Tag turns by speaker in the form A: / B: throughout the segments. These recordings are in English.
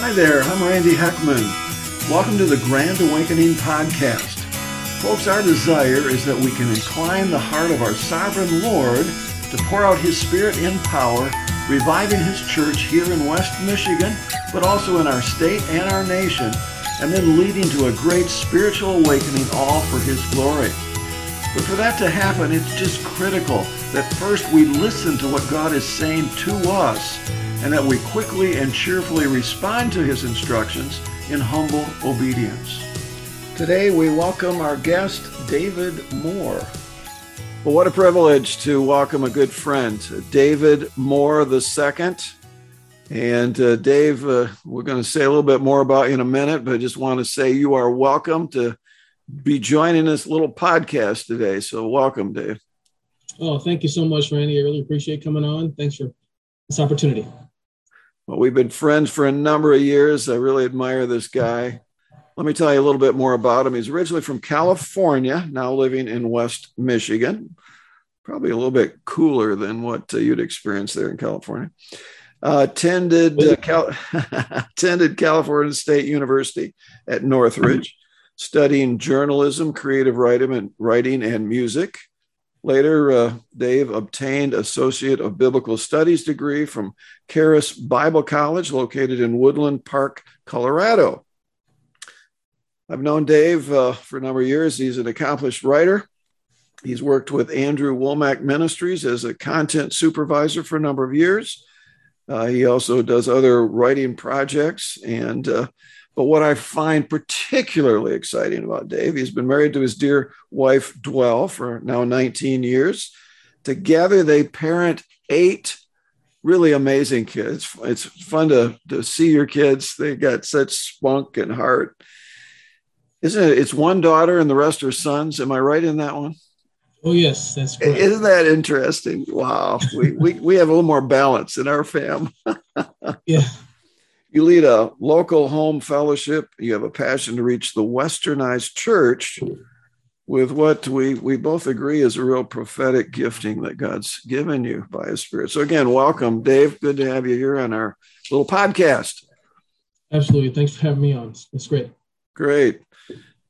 A: Hi there, I'm Randy Heckman. Welcome to the Grand Awakening Podcast. Folks, our desire is that we can incline the heart of our sovereign Lord to pour out His Spirit in power, reviving His church here in West Michigan, but also in our state and our nation, and then leading to a great spiritual awakening, all for His glory. But for that to happen, it's just critical that first we listen to what God is saying to us and that we quickly and cheerfully respond to his instructions in humble obedience. Today we welcome our guest, David Moore. Well, what a privilege to welcome a good friend, David Moore II. And uh, Dave, uh, we're going to say a little bit more about you in a minute, but I just want to say you are welcome to be joining this little podcast today. So, welcome, Dave.
B: Oh, thank you so much, Randy. I really appreciate coming on. Thanks for this opportunity.
A: Well, we've been friends for a number of years. I really admire this guy. Let me tell you a little bit more about him. He's originally from California, now living in West Michigan. Probably a little bit cooler than what uh, you'd experience there in California. Uh, attended uh, Cal- attended California State University at Northridge, studying journalism, creative writing, and writing and music. Later, uh, Dave obtained Associate of Biblical Studies degree from Charis Bible College, located in Woodland Park, Colorado. I've known Dave uh, for a number of years. He's an accomplished writer. He's worked with Andrew Wommack Ministries as a content supervisor for a number of years. Uh, he also does other writing projects and uh, but what I find particularly exciting about Dave, he's been married to his dear wife, Dwell, for now 19 years. Together, they parent eight really amazing kids. It's fun to, to see your kids. They got such spunk and heart. Isn't it? It's one daughter and the rest are sons. Am I right in that one?
B: Oh, yes, that's correct.
A: Isn't that interesting? Wow. we, we, we have a little more balance in our fam.
B: yeah.
A: You lead a local home fellowship. You have a passion to reach the westernized church with what we, we both agree is a real prophetic gifting that God's given you by His Spirit. So, again, welcome, Dave. Good to have you here on our little podcast.
B: Absolutely. Thanks for having me on. It's great.
A: Great.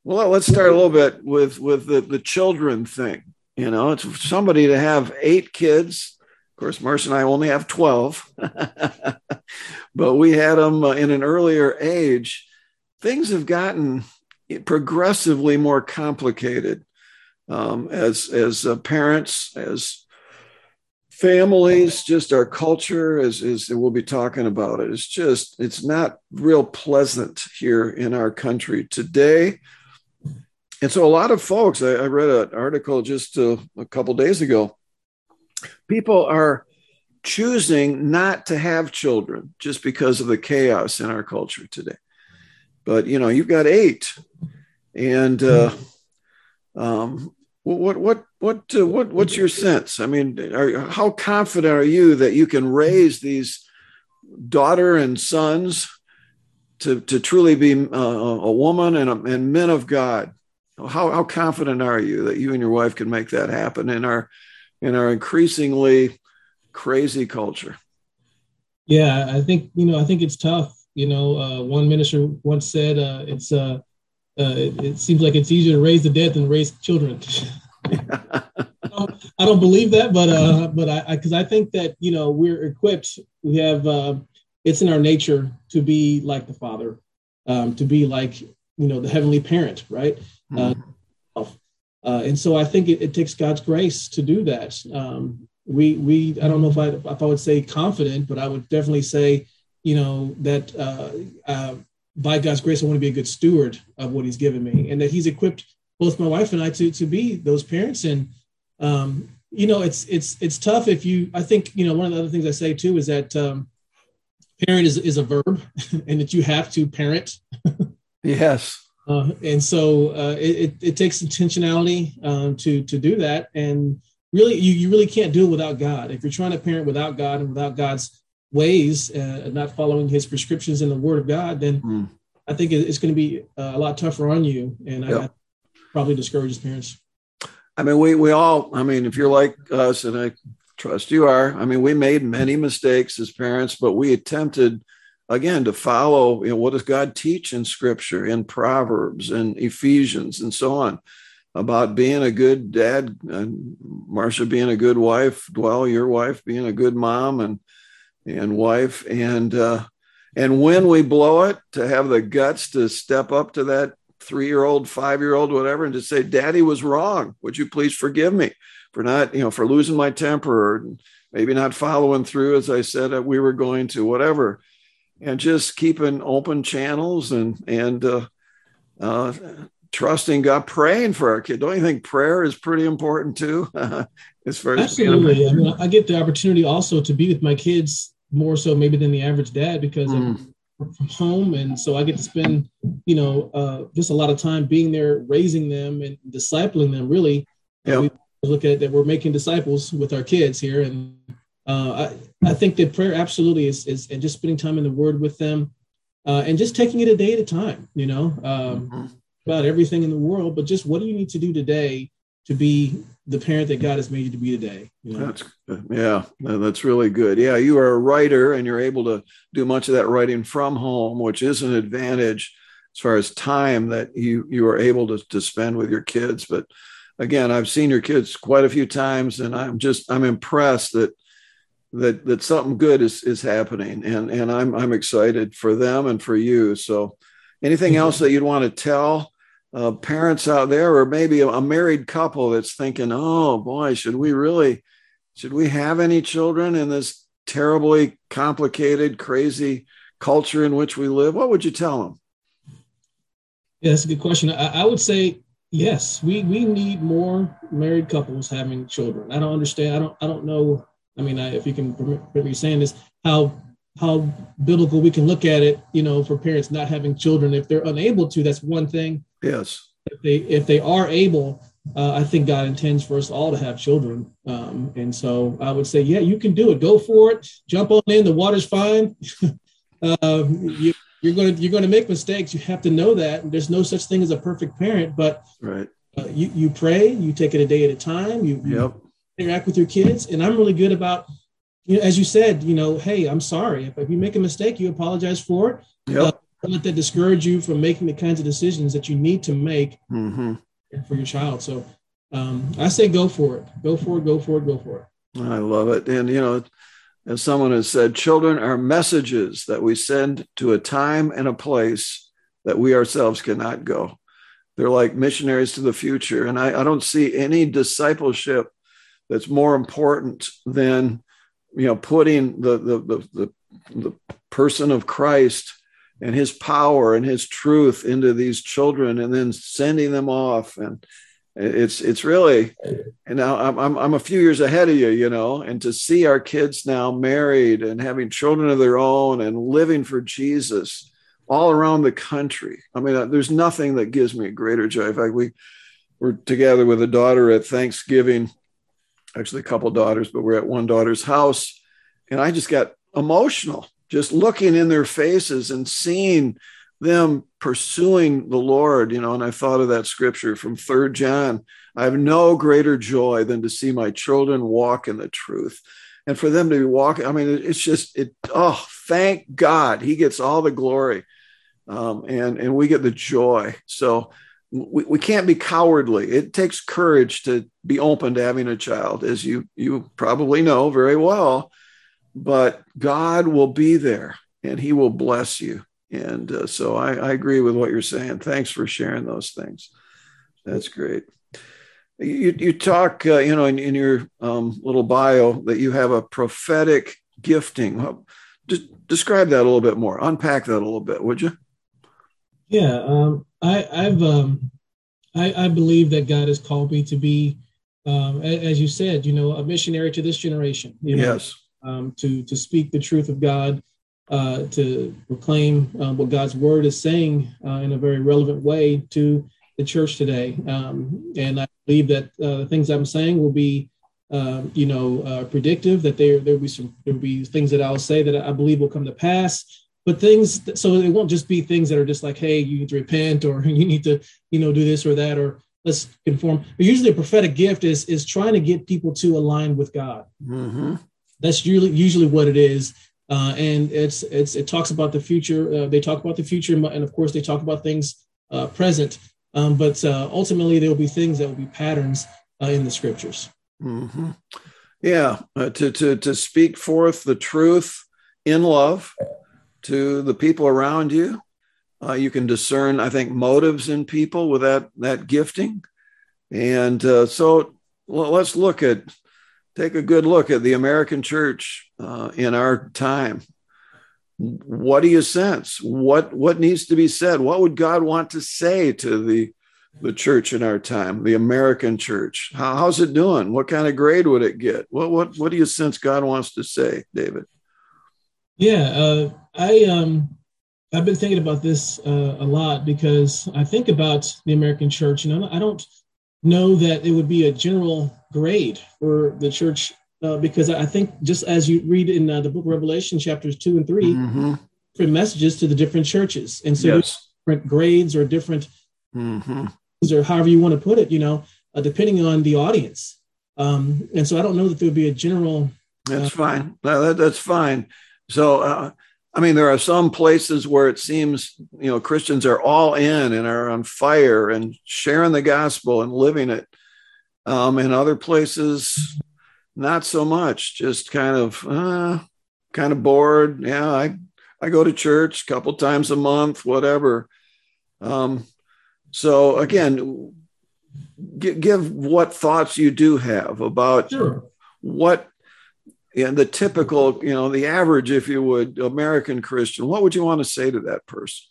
A: Well, let's start a little bit with, with the, the children thing. You know, it's somebody to have eight kids of course, Marcia and I only have 12, but we had them uh, in an earlier age. Things have gotten progressively more complicated um, as, as uh, parents, as families, just our culture, as, as we'll be talking about it. It's just, it's not real pleasant here in our country today. And so a lot of folks, I, I read an article just uh, a couple days ago people are choosing not to have children just because of the chaos in our culture today. But you know, you've got eight, and uh, um, what what what uh, what what's your sense? I mean, are, how confident are you that you can raise these daughter and sons to to truly be uh, a woman and, a, and men of God? How how confident are you that you and your wife can make that happen in our in our increasingly crazy culture.
B: Yeah, I think you know. I think it's tough. You know, uh, one minister once said, uh, "It's uh, uh it, it, seems like it's easier to raise the dead than raise children." I, don't, I don't believe that, but uh, but I because I, I, think that you know we're equipped. We have uh, it's in our nature to be like the Father, um, to be like you know the heavenly parent, right? Mm-hmm. Uh, and so I think it, it, takes God's grace to do that. Um, we we I don't know if I if I would say confident, but I would definitely say you know that uh, uh, by God's grace I want to be a good steward of what He's given me, and that He's equipped both my wife and I to to be those parents. And um, you know it's it's it's tough if you I think you know one of the other things I say too is that um, parent is is a verb, and that you have to parent.
A: yes
B: uh, and so uh, it, it, takes intentionality um, to to do that. And really, you, you really can't do it without God. If you're trying to parent without God and without God's ways, uh, not following His prescriptions in the Word of God, then mm. I think it's going to be uh, a lot tougher on you. And yep. I, I probably discourages parents.
A: I mean, we we all. I mean, if you're like us, and I trust you are. I mean, we made many mistakes as parents, but we attempted again to follow you know what does god teach in scripture in proverbs and ephesians and so on about being a good dad and marcia being a good wife dwell your wife being a good mom and and wife. And uh and when we blow it to have the guts to step up to that three year old five year old whatever and to say daddy was wrong. Would you please forgive me for not you know for losing my temper or maybe not following through as i said that we were going to whatever and just keeping open channels and and uh, uh, trusting God, praying for our kid. Don't you think prayer is pretty important too?
B: as far as absolutely, I mean, I get the opportunity also to be with my kids more so maybe than the average dad because mm. I'm from home, and so I get to spend you know uh, just a lot of time being there, raising them and discipling them. Really, yep. we look at that we're making disciples with our kids here, and uh, I, I think that prayer absolutely is, is, and just spending time in the Word with them, uh, and just taking it a day at a time. You know, um, mm-hmm. about everything in the world, but just what do you need to do today to be the parent that God has made you to be today? You
A: know? That's yeah, that's really good. Yeah, you are a writer, and you're able to do much of that writing from home, which is an advantage as far as time that you you are able to to spend with your kids, but again i've seen your kids quite a few times and i'm just i'm impressed that that that something good is is happening and and i'm i'm excited for them and for you. So anything mm-hmm. else that you'd want to tell uh, parents out there or maybe a, a, married couple that's thinking oh boy should we really should we have any children in this terribly complicated crazy culture in which we live? What would you tell them?
B: Yeah that's a good question. I, I would say yes we we need more married couples having children. I don't understand i don't i don't know I mean, I, if you can permit me saying this, how how biblical we can look at it, you know, for parents not having children. If they're unable to, that's one thing.
A: Yes.
B: If they if they are able, uh, I think God intends for us all to have children. Um, and so I would say, yeah, you can do it. Go for it. Jump on in. The water's fine. um, you, you're going to you're going to make mistakes. You have to know that. There's no such thing as a perfect parent, but
A: right.
B: Uh, you you pray. You take it a day at a time. You,
A: yep
B: interact with your kids. And I'm really good about, you know, as you said, you know, hey, I'm sorry. If, if you make a mistake, you apologize for it.
A: Yep. Uh,
B: don't let that discourage you from making the kinds of decisions that you need to make
A: mm-hmm.
B: for your child. So um, I say go for it. Go for it. Go for it. Go for it.
A: I love it. And, you know, as someone has said, children are messages that we send to a time and a place that we ourselves cannot go. They're like missionaries to the future. And I, I don't see any discipleship that's more important than you know putting the the the, the, the person of Christ and his power and his truth into these children and then sending them off. And it's it's really and now I'm, I'm a few years ahead of you you know and to see our kids now married and having children of their own and living for jesus all around the country. I mean uh, there's nothing that gives me greater joy. In fact we were together with a daughter at thanksgiving actually a couple daughters, but we're at one daughter's house. And I just got emotional just looking in their faces and seeing them pursuing the Lord, you know, and I thought of that scripture from third John. I have no greater joy than to see my children walk in the truth. And for them to be walking, I mean, it's just it, oh, thank God. He gets all the glory. Um, and and we get the joy. So we, we can't be cowardly. It takes courage to be open to having a child, as you you probably know very well. But God will be there, and He will bless you. And uh, so I, I agree with what you're saying. Thanks for sharing those things. That's great. You, you talk, uh, you know, in, in your um, little bio that you have a prophetic gifting. Just describe that a little bit more. Unpack that a little bit, would you?
B: Yeah, um, I, have um, I, I, believe that God has called me to be, um, as you said, you know, a missionary to this generation. You know,
A: yes.
B: Um, to to speak the truth of God, uh, to proclaim uh, what God's word is saying uh, in a very relevant way to the church today. Um, and I believe that uh, the things I'm saying will be. Um, you know, uh, predictive that there there will be some there will be things that I'll say that I believe will come to pass, but things so it won't just be things that are just like hey you need to repent or you need to you know do this or that or let's conform but usually a prophetic gift is is trying to get people to align with god
A: mm-hmm.
B: that's usually usually what it is uh, and it's it's it talks about the future. Uh, they talk about the future, and of course, they talk about things uh, present. Um, but uh, ultimately, there will be things that will be patterns uh, in the scriptures.
A: Mm-hmm. Yeah, uh, to to to speak forth the truth in love to the people around you. you can discern, I think, motives in people with that that gifting, and so well, let's look at take a good look at the American church uh, in our time. What do you sense? What what needs to be said? What would God want to say to the the church in our time, the American church? How, how's it doing? What kind of grade would it get? What what what do you sense God wants to say, David?
B: Yeah, uh, I um, I've been thinking about this uh, a lot because I think about the American church, and I don't know that it would be a general grade for the church uh, because I think just as you read in uh, the book of Revelation, chapters two and 3 mm-hmm. different messages to the different churches, and so yes. different grades or different mm-hmm. or however you want to put it, you know, uh, depending on the audience. Um, and so I don't know that there would be a general.
A: That's uh, fine. No, that, that's fine. So uh, I mean, there are some places where it seems, you know, Christians are all in and are on fire and sharing the gospel and living it. Um, in other places, not so much, just kind of, uh, kind of bored. Yeah, I, I go to church a couple times a month, whatever. Um, so again, give what thoughts you do have about sure. what and the typical, you know, the average, if you would, American Christian, what would you want to say to that person?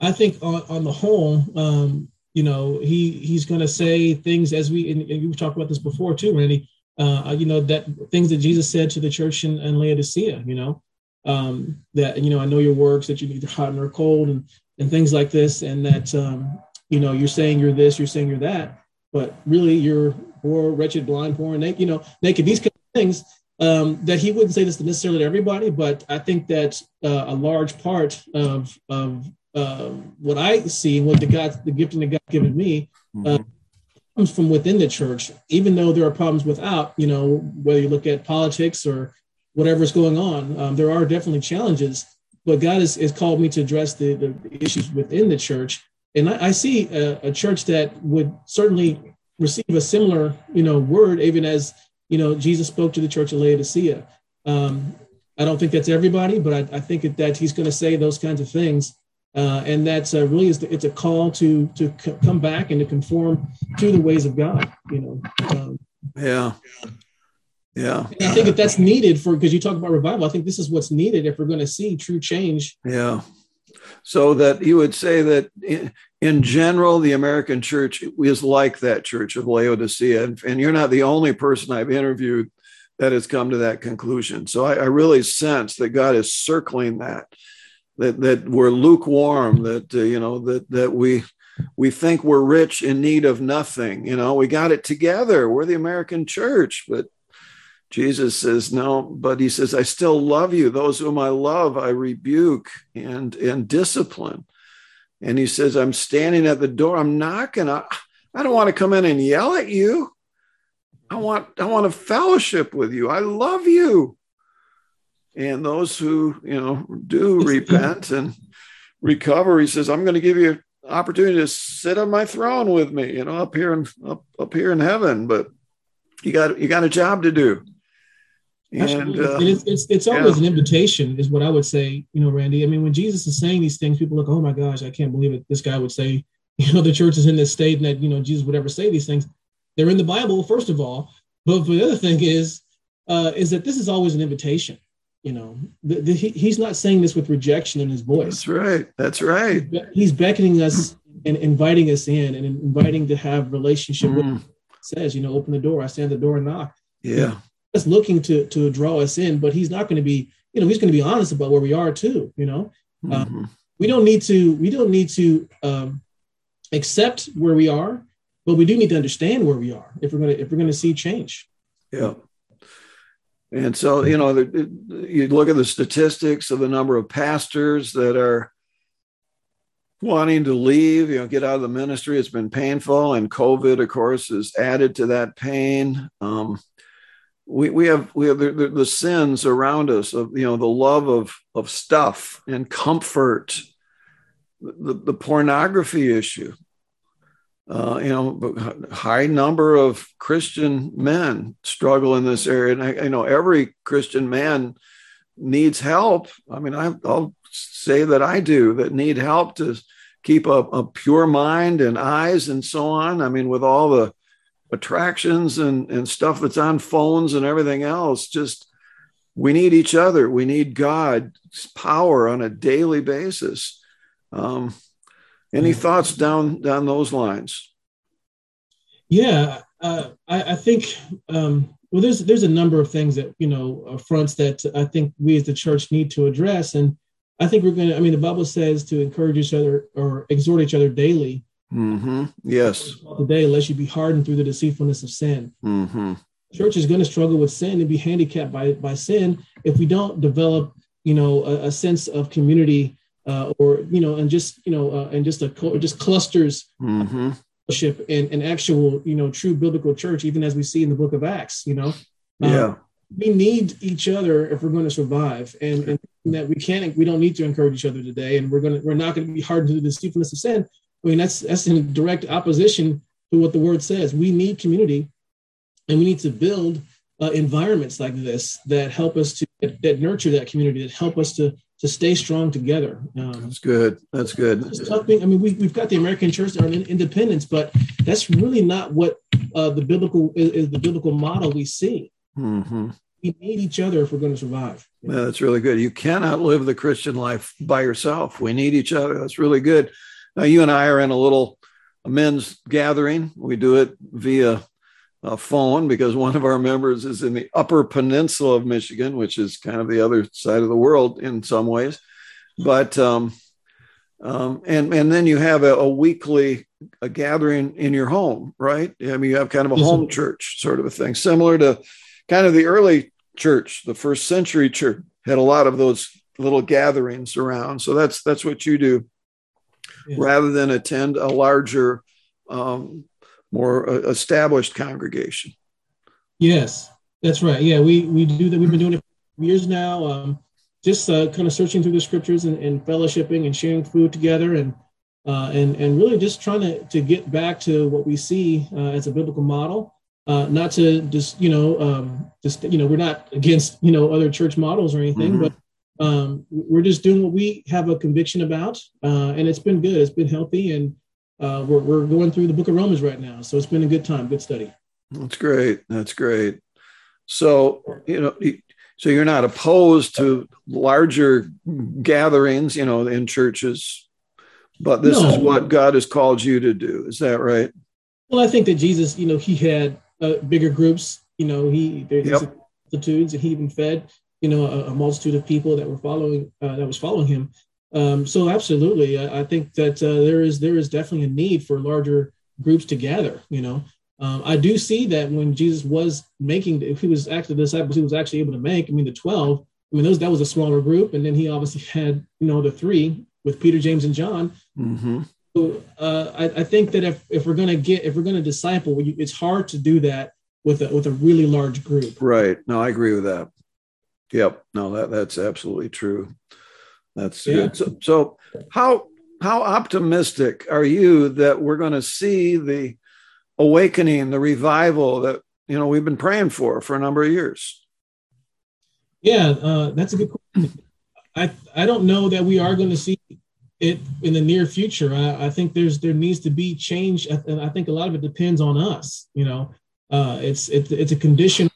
B: I think on, on the whole, um, you know, he he's going to say things as we and, we've talked about this before too, Randy. Uh, you know that things that Jesus said to the church in, in Laodicea. You know um, that you know I know your works that you're neither hot nor cold and and things like this, and that um, you know you're saying you're this, you're saying you're that, but really you're poor, wretched, blind, poor, and naked. You know, naked. These kind of things um, that he wouldn't say this to necessarily to everybody, but I think that uh, a large part of of uh, what I see, what the God, the gifting that God given me, uh, mm-hmm. comes from within the church. Even though there are problems without, you know, whether you look at politics or whatever's going on, um, there are definitely challenges. But God has, has called me to address the, the issues within the church, and I, I see a, a church that would certainly receive a similar, you know, word, even as you know, Jesus spoke to the church of Laodicea. Um, I don't think that's everybody, but I, I think that he's going to say those kinds of things. Uh, and that's uh, really is the, it's a call to to c- come back and to conform to the ways of God. You know.
A: Um, yeah. Yeah.
B: And I think that that's needed for because you talk about revival. I think this is what's needed if we're going to see true change.
A: Yeah. So that you would say that in general, the American church is like that church of Laodicea. And, you're not the only person I've interviewed that has come to that conclusion. So I, I really sense that God is circling that, that, that we're lukewarm, that, uh, you know, that, that we, we think we're rich in need of nothing. You know, we got it together. We're the American church, but Jesus says, no, but he says, I still love you. Those whom I love, I rebuke and, and discipline and he says, I'm standing at the door, I'm knocking. I, I don't want to come in and yell at you. I want I want to fellowship with you. I love you. And those who, you know, do repent and recover, he says, I'm going to give you an opportunity to sit on my throne with me, you know, up here in up, up here in heaven. But you got you got a job to do.
B: And, uh, it's, it's, it's always yeah. an invitation, is what I would say. You know, Randy. I mean, when Jesus is saying these things, people look, "Oh my gosh, I can't believe it." This guy would say, you know, the church is in this state, and that you know Jesus would ever say these things. They're in the Bible, first of all. But the other thing is, uh, is that this is always an invitation. You know, the, the, he, he's not saying this with rejection in his voice.
A: That's right. That's right.
B: He's, he's beckoning us and inviting us in, and inviting to have relationship mm. with. Says, you know, open the door. I stand at the door and knock.
A: Yeah
B: looking to to draw us in, but he's not going to be, you know, he's going to be honest about where we are too. You know, mm-hmm. um, we don't need to we don't need to um, accept where we are, but we do need to understand where we are if we're going to if we're going to see change.
A: Yeah. And so, you know, you look at the statistics of the number of pastors that are wanting to leave, you know, get out of the ministry. It's been painful. And COVID, of course, has added to that pain. Um, we, we have we have the, the, the, sins around us of you know the love of of stuff and comfort the, the pornography issue. Uh, you know high number of christian men struggle in this area. And I, know every christian man needs help. I mean I, i'll say that i do that need help to keep a, a pure mind and eyes and so on. I mean with all the attractions and, and stuff that's on phones and everything else. Just we need each other. We need God's power on a daily basis. Um, any thoughts down down those lines?
B: Yeah, uh, I, I, think um, well, there's there's a number of things that you know uh, fronts that I think we as the church need to address, and I think we're going to. I mean, the Bible says to encourage each other or exhort each other daily.
A: Mm-hmm. Yes.
B: Today, unless you be hardened through the deceitfulness of sin. Mm-hmm. Church is going to struggle with sin and be handicapped by, by sin if we don't develop, you know, a, a sense of community uh, or, you know, and just, you know, uh, and just a just clusters mm-hmm. fellowship and, and actual, you know, true biblical church, even as we see in the book of Acts, you know.
A: Uh, yeah.
B: we need each other if we're going to survive and, and that we can't we don't need to encourage each other today and we're going to we're not going to be hardened to the deceitfulness of sin I mean, that's that's in direct opposition to what the word says. We need community, and we need to build uh, environments like this that help us to that nurture that community, that help us to to stay strong together.
A: Um, that's good. That's good.
B: Thing, I mean, we, we've got the American church on independence, but that's really not what uh, the biblical is, is, the biblical model we see. Mm-hmm. We need each other if we're going to survive.
A: Yeah, that's really good. You cannot live the Christian life by yourself. We need each other. That's really good. Now, you and I are in a little men's gathering. We do it via a phone because one of our members is in the upper peninsula of Michigan, which is kind of the other side of the world in some ways. But, um, um, and, and then you have a, a, weekly a gathering in your home, right? I mean, you have kind of a home church sort of a thing, similar to kind of the early church, the first century church had a lot of those little gatherings around. So that's, that's what you do yeah. rather than attend a larger, um, more uh, established congregation.
B: Yes, that's right. Yeah, we we do that. We've been doing it for years now. Um, just uh, kind of searching through the scriptures and, and fellowshipping and sharing food together and uh, and and really just trying to to get back to what we see uh, as a biblical model. Uh, not to just you know um, just you know we're not against you know other church models or anything, mm-hmm. but um, we're just doing what we have a conviction about, uh, and it's been good. It's been healthy, and uh, we're, we're going through the Book of Romans right now, so it's been a good time, good study.
A: That's great. That's great. So you know, so you're not opposed to larger gatherings, you know, in churches, but this no. is what God has called you to do. Is that right?
B: Well, I think that Jesus, you know, he had uh, bigger groups. You know, he there's yep. multitudes, and he even fed you know, a, a multitude of people that were following uh, that was following him. Um, so absolutely, I, I think that uh, there is there is definitely a need for larger groups to gather. You know, um, I do see that when Jesus was making, if he was actually the disciples, he was actually able to make. I mean, the twelve. I mean, those that was a smaller group, and then he obviously had you know the three with Peter, James, and John. Mm-hmm. So uh, I, I, think that if if we're gonna get if we're gonna disciple, it's hard to do that with a with a really large group.
A: Right. No, I agree with that. Yep. No, that that's absolutely true. That's yeah. good. So, so how how optimistic are you that we're going to see the awakening, the revival that you know we've been praying for for a number of years?
B: Yeah, uh, that's a good question. I I don't know that we are going to see it in the near future. I, I think there's there needs to be change, and I think a lot of it depends on us. You know, uh, it's it, it's a condition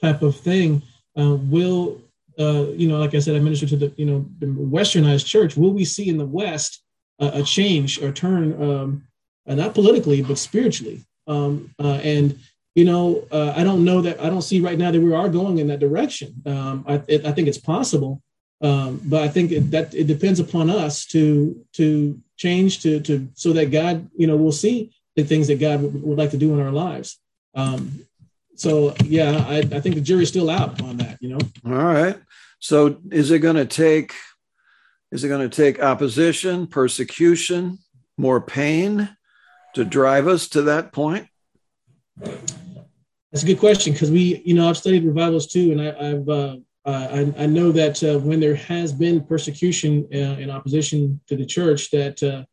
B: type of thing uh, will uh, you know, like I said, I minister to the you know the westernized church. Will we see in the West uh, a change or turn, um, uh, not politically but spiritually? Um, uh, and you know, uh, I don't know that I don't see right now that we are going in that direction. Um, I, it, I, think it's possible, um, but I think it, that it depends upon us to to change to to so that God, you know, will see the things that God would, would like to do in our lives. Um, so yeah, I, I think the jury's still out on that. You know.
A: All right. So is it going to take? Is it going to take opposition, persecution, more pain to drive us to that point?
B: That's a good question because we, you know, I've studied revivals too, and I, have uh, I, I, know that uh, when there has been persecution uh, in opposition to the church, that uh,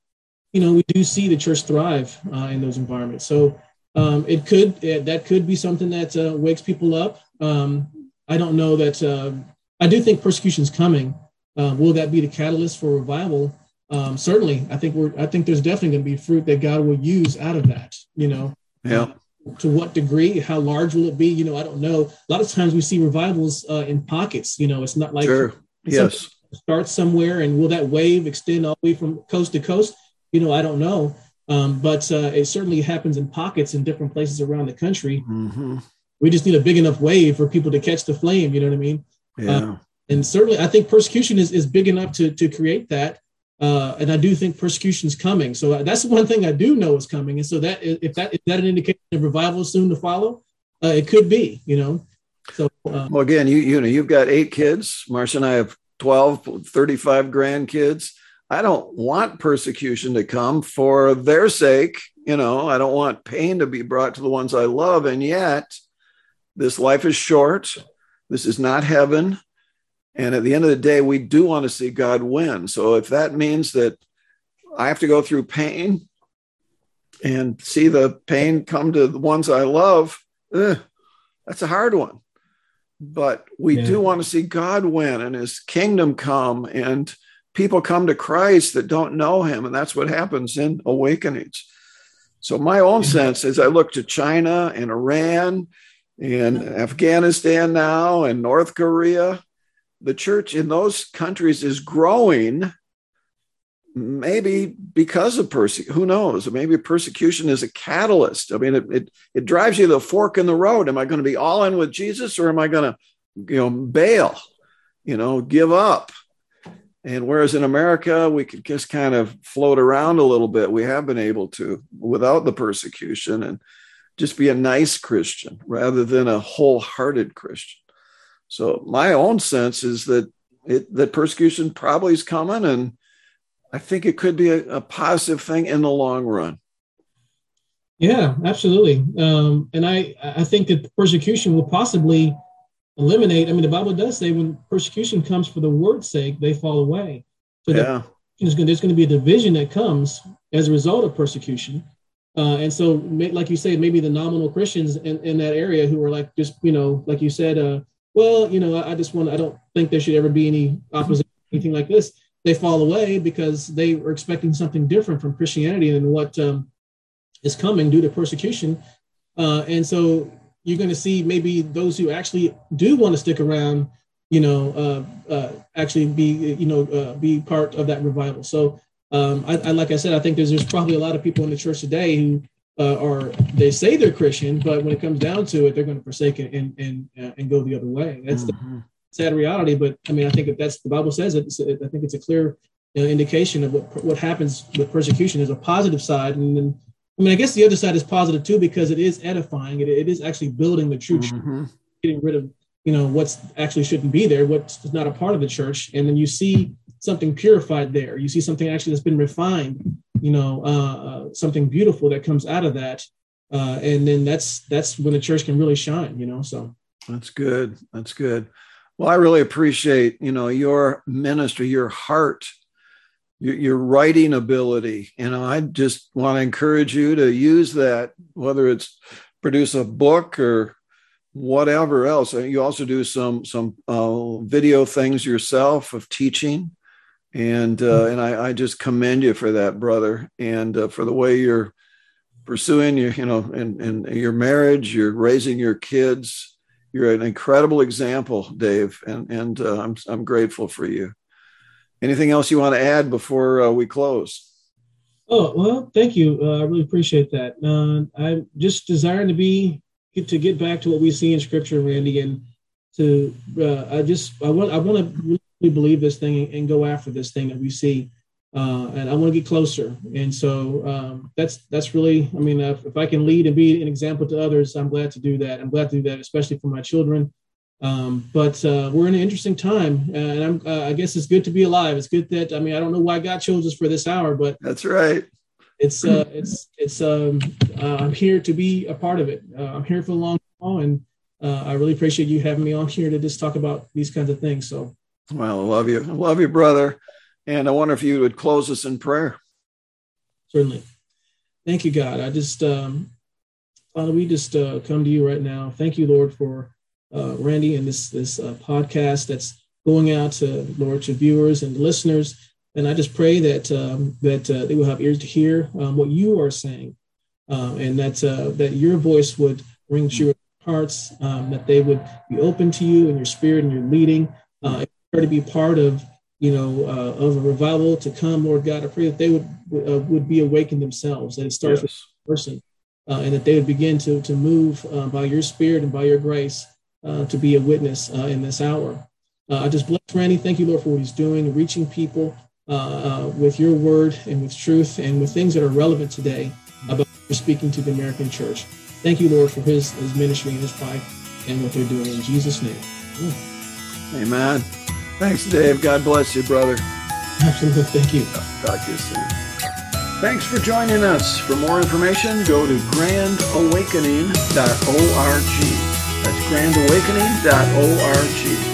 B: you know we do see the church thrive uh, in those environments. So um, it could that could be something that uh, wakes people up. Um, I don't know that. I do think persecution is coming. will that be the catalyst for revival? Um, certainly, I think we're. I think there's definitely going to be fruit that God will use out of that. You know.
A: Yeah
B: to what degree how large will it be you know i don't know a lot of times we see revivals uh, in pockets you know it's not like
A: sure. yes
B: start somewhere and will that wave extend all the way from coast to coast you know i don't know um, but uh, it certainly happens in pockets in different places around the country
A: mm-hmm.
B: we just need a big enough wave for people to catch the flame you know what i mean
A: yeah. Uh,
B: and certainly i think persecution is, is big enough to, to create that uh, and I do think persecution is coming. So uh, that's one thing I do know is coming. And so that if that is that an indication of revival soon to follow, uh, it could be. You know. So
A: uh, well, again, you you know you've got eight kids. Marcia and I have 12, 35 grandkids. I don't want persecution to come for their sake. You know, I don't want pain to be brought to the ones I love. And yet, this life is short. This is not heaven. And at the end of the day, we do want to see God win. So if that means that I have to go through pain and see the pain come to the ones I love, eh, that's a hard one. But we yeah. do want to see God win and his kingdom come and people come to Christ that don't know him. And that's what happens in awakenings. So, my own sense is I look to China and Iran and Afghanistan now and North Korea, the church in those countries is growing maybe because of persecution who knows? Maybe persecution is a catalyst. I mean it, it, it drives you to the fork in the road. Am i going to be all in with jesus or am i going to you know bail you know give up and whereas in america we could just kind of float around a little bit we have been able to without the persecution and just be a nice christian rather than a wholehearted christian so my own sense is that it, that persecution probably is coming, and I think it could be a, a positive thing in the long run.
B: Yeah, absolutely. Um, and I I think that persecution will possibly eliminate. I mean, the Bible does say when persecution comes for the word's sake, they fall away.
A: So yeah.
B: there's going to be a division that comes as a result of persecution. Uh, and so, like you say, maybe the nominal Christians in, in that area who are like just, you know, like you said, uh, well, you know, I just want, I don't think there should ever be any opposition, anything like this. They fall away because they were expecting something different from Christianity than what um, is coming due to persecution. Uh, and so you're going to see maybe those who actually do want to stick around, you know, uh, uh, actually be, you know, uh, be part of that revival. So um, I, I, like I said, I think there's, there's probably a lot of people in the church today who uh, or they say they're Christian, but when it comes down to it, they're going to forsake it and and uh, and go the other way. That's mm-hmm. the sad reality. But I mean, I think if that's the Bible says it, I think it's a clear you know, indication of what what happens with persecution. is a positive side, and then I mean, I guess the other side is positive too because it is edifying. It, it is actually building the true mm-hmm. getting rid of you know what's actually shouldn't be there, what's not a part of the church, and then you see something purified there. You see something actually that's been refined you know, uh, uh, something beautiful that comes out of that. Uh, and then that's that's when the church can really shine, you know. So
A: that's good. That's good. Well, I really appreciate you know your ministry, your heart, your, writing ability. Know, I just want to encourage you to use that, whether it's produce a book or whatever else. You also do some some uh, video things yourself of teaching and uh, and I, I, just commend you for that, brother, and uh, for the way you're pursuing your you know and and your marriage, you're raising your kids. You're an incredible example, Dave, and and uh, I'm I'm grateful for you. Anything else you want to add before uh, we close?
B: Oh well, thank you. Uh, I really appreciate that. Uh, I'm just desiring to be to get back to what we see in Scripture, Randy, and to I just I want I want to really believe this thing and go after this thing that we see. Uh, and I want to get closer. And so um, that's that's really, I mean, if, I can lead and be an example to others, I'm glad to do that. I'm glad to do that, especially for my children. Um, but uh, we're in an interesting time, and I'm, uh, I guess it's good to be alive. It's good that I mean, I don't know why God chose us for this hour, but
A: that's right.
B: It's uh, it's it's um, uh, I'm here to be a part of it. Uh, I'm here for the long all, and uh, I really appreciate you having me on here to just talk about these kinds of things. So,
A: well, I love you, I love you, brother, and I wonder if you would close us in prayer.
B: Certainly. Thank you, God. I just, um, Father, we just uh, come to you right now. Thank you, Lord, for uh, Randy and this this uh, podcast that's going out to Lord to viewers and listeners. And I just pray that um, that uh, they will have ears to hear um, what you are saying, uh, and that uh, that your voice would ring true hearts, um, that they would be open to you and your spirit and your leading, uh, to be part of you know uh, of a revival to come, Lord God. I pray that they would uh, would be awakened themselves. That it starts yes. with person, uh, and that they would begin to to move uh, by your spirit and by your grace uh, to be a witness uh, in this hour. Uh, I just bless Randy. Thank you, Lord, for what he's doing, reaching people uh, with your word and with truth and with things that are relevant today about speaking to the American church. Thank you, Lord, for his, his ministry and his wife and what they're doing. In Jesus' name.
A: Amen. Thanks, Dave. God bless you, brother.
B: Absolutely. Thank you.
A: Talk to you soon. Thanks for joining us. For more information, go to grandawakening.org. That's grandawakening.org.